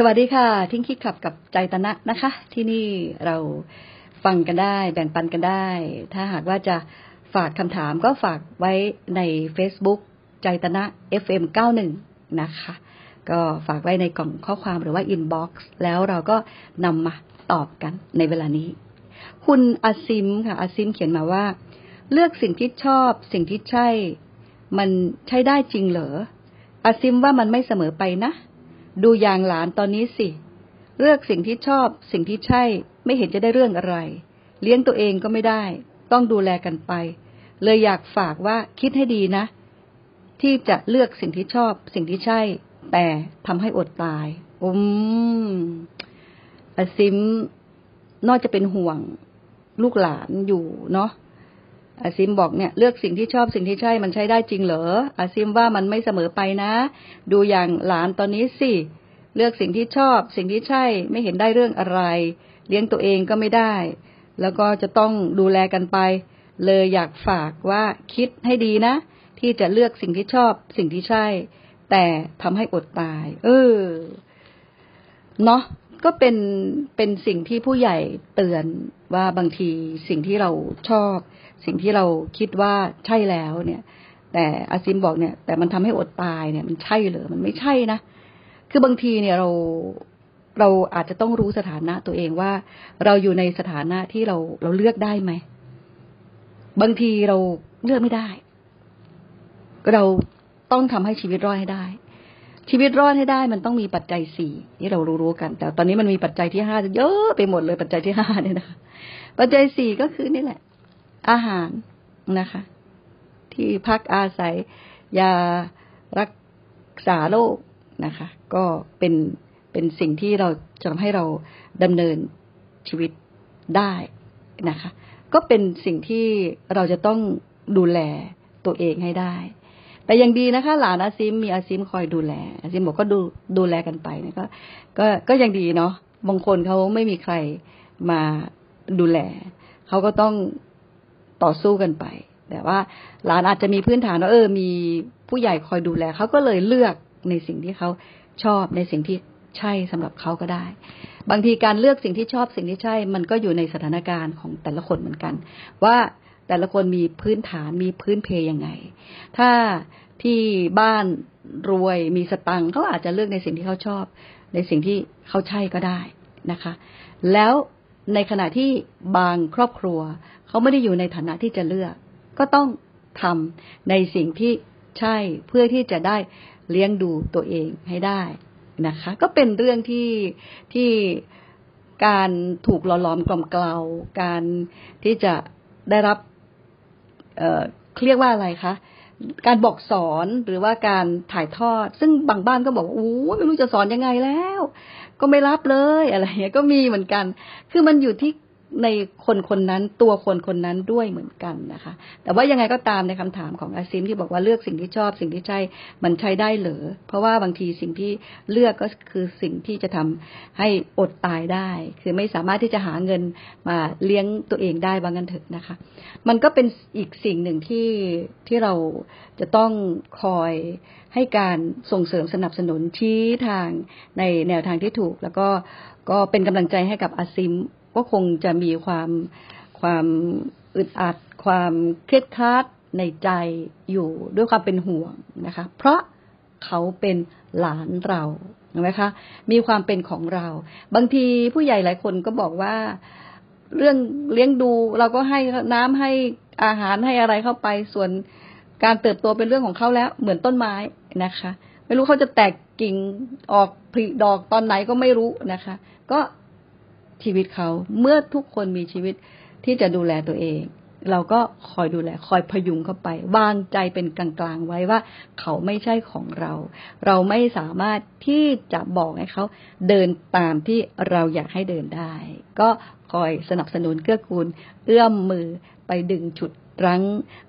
สวัสดีค่ะ ทิ้งคิดขับกับใจตนะนะคะ ที่นี่เราฟังกันได้ แบ่งปันกันได้ ถ้าหากว่าจะฝากคำถามก็ฝากไว้ใน Facebook ใจตนะ FM 91 นะคะ ก็ฝากไว้ในกล่องข้อความหรือว่า inbox แล้วเราก็นำมาตอบกันในเวลานี้ คุณอาซิมค่ะอาซิมเขียนมาว่า เลือกสิ่งที่ชอบ สิ่งที่ใช่ มันใช้ได้จริงเหรออาซิมว่ามันไม่เสมอไปนะ ดูอย่างหลานตอนนี้สิ เลือกสิ่งที่ชอบ สิ่งที่ใช่ ไม่เห็นจะได้เรื่องอะไร เลี้ยงตัวเองก็ไม่ได้ ต้องดูแลกันไป เลยอยากฝากว่าคิดให้ดีนะ ที่จะเลือกสิ่งที่ชอบ สิ่งที่ใช่ แต่ทำให้อดตาย อืมอาซิมนอกจะเป็นห่วงลูกหลานอยู่เนาะ อาซิมบอกเนี่ยเลือกสิ่งที่ชอบสิ่งที่ใช่มันใช้ได้จริงเหรออาซิมว่ามันไม่เสมอไปนะ ดูอย่างหลานตอนนี้สิเลือกสิ่งที่ชอบ สิ่งที่ใช่ไม่เห็นได้เรื่องอะไร เลี้ยงตัวเองก็ไม่ได้ แล้วก็จะต้องดูแลกันไป เลยอยากฝากว่าคิดให้ดีนะ ที่จะเลือกสิ่งที่ชอบ สิ่งที่ใช่ แต่ทำให้อดตาย เออเนาะ ก็เป็นเป็นสิ่งที่ผู้ใหญ่เตือนว่าบางทีสิ่งที่เราชอบ สิ่งที่เราคิดว่าใช่แล้วเนี่ย แต่อาซิมบอกเนี่ย แต่มันทำให้อดตายเนี่ยมันใช่หรือมันไม่ใช่นะคือบางทีเนี่ยเราเราอาจจะต้องรู้สถานะตัวเองว่า เราอยู่ในสถานะที่เราเราเลือกได้ไหมบางทีเราเลือกไม่ได้ เราต้องทำให้ชีวิตรอดให้ได้ ชีวิตรอดให้ได้มันต้องมีปัจจัยสี่ที่เรารู้ๆกัน แต่ตอนนี้มันมีปัจจัยที่ห้าเยอะไปหมดเลยปัจจัยที่ห้าเนี่ยนะคะปัจจัยสี่ก็คือนี่แหละ อาหารนะคะ ที่พักอาศัยยารักษาโรคนะคะ ก็เป็นเป็นสิ่งที่เราจะทำให้เราดำเนินชีวิตได้นะคะ ก็เป็นสิ่งที่เราจะต้องดูแลตัวเองให้ได้ แต่ยังดีนะคะ หลานอาซิมมีอาซิมคอยดูแลอาซิมบอกก็ดูดูแลกันไปนะก็ก็ก็ยังดีเนาะบางคนเขาไม่มีใครมาดูแลเขาก็ต้องต่อสู้กันไป แต่ว่าหลานอาจจะมีพื้นฐานว่าเออ มีผู้ใหญ่คอยดูแลเขาก็เลยเลือกในสิ่งที่เขาชอบในสิ่งที่ใช่สำหรับเขาก็ได้ บางทีการเลือกสิ่งที่ชอบสิ่งที่ใช่ มันก็อยู่ในสถานการณ์ของแต่ละคนเหมือนกัน ว่าแต่ละคนมีพื้นฐานมีพื้นเพยยังไง ถ้าที่บ้านรวยมีสตังเขาอาจจะเลือกในสิ่งที่เขาชอบ ในสิ่งที่เขาใช่ก็ได้นะคะ แล้วในขณะที่บางครอบครัว เขาไม่ได้อยู่ในฐานะที่จะเลือก ก็ต้องทำในสิ่งที่ใช่เพื่อที่จะได้เลี้ยงดูตัวเองให้ได้นะคะ ก็เป็นเรื่องที่ที่การถูกหล่อหลอมกล่อมเกลาการที่จะได้รับเอ่อเรียกว่าอะไรคะ การบอกสอนหรือว่าการถ่ายทอด ซึ่งบางบ้านก็บอกว่าโอ้ไม่รู้จะสอนยังไงแล้ว ก็ไม่รับเลยอะไรเงี้ยก็มีเหมือนกัน คือมันอยู่ที่ ในคนคนนั้นตัวคนคนนั้นด้วยเหมือนกันนะคะ แต่ว่ายังไงก็ตามในคำถามของอาซิมที่บอกว่าเลือกสิ่งที่ชอบ สิ่งที่ใช่มันใช้ได้หรือเพราะว่าบางทีสิ่งที่เลือกก็คือสิ่งที่จะทำให้อดตายได้ คือไม่สามารถที่จะหาเงินมาเลี้ยงตัวเองได้บางกันเถอะนะคะ มันก็เป็นอีกสิ่งหนึ่งที่ที่เราจะต้องคอยให้การส่งเสริมสนับสนุนชี้ทางในแนวทางที่ถูก แล้วก็ก็เป็นกำลังใจให้กับอาซิม ก็คงจะมีความความอึดอัด ความเครียดคาดในใจอยู่ด้วยความเป็นห่วงนะคะ เพราะเขาเป็นหลานเราเห็นไหมคะ มีความเป็นของเรา บางทีผู้ใหญ่หลายคนก็บอกว่า เรื่องเลี้ยงดูเราก็ให้น้ำให้อาหารให้อะไรเข้าไป ส่วนการเติบโตเป็นเรื่องของเขาแล้ว เหมือนต้นไม้นะคะ ไม่รู้เขาจะแตกกิ่งออกผลิดอกตอนไหนก็ไม่รู้นะคะ ก็ ชีวิตเขา เมื่อทุกคนมีชีวิตที่จะดูแลตัวเอง เราก็คอยดูแล คอยพยุงเข้าไป วางใจเป็นกลางๆไว้ว่า เขาไม่ใช่ของเรา เราไม่สามารถที่จะบอกให้เขาเดินตามที่เราอยากให้เดินได้ ก็คอยสนับสนุนเกื้อกูล เอื้อมมือไปดึงฉุดรั้ง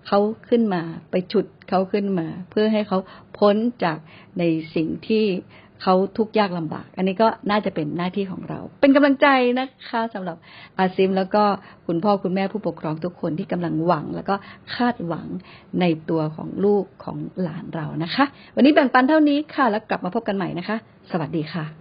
เขาขึ้นมา ไปฉุดเขาขึ้นมา เพื่อให้เขาพ้นจากในสิ่งที่ เขาทุกข์ยากลำบาก อันนี้ก็น่าจะเป็นหน้าที่ของเรา เป็นกำลังใจนะคะสำหรับอาซิม แล้วก็คุณพ่อคุณแม่ผู้ปกครองทุกคนที่กำลังหวัง แล้วก็คาดหวังในตัวของลูกของหลานเรานะคะ วันนี้แบ่งปันเท่านี้ค่ะ แล้วกลับมาพบกันใหม่นะคะ สวัสดีค่ะ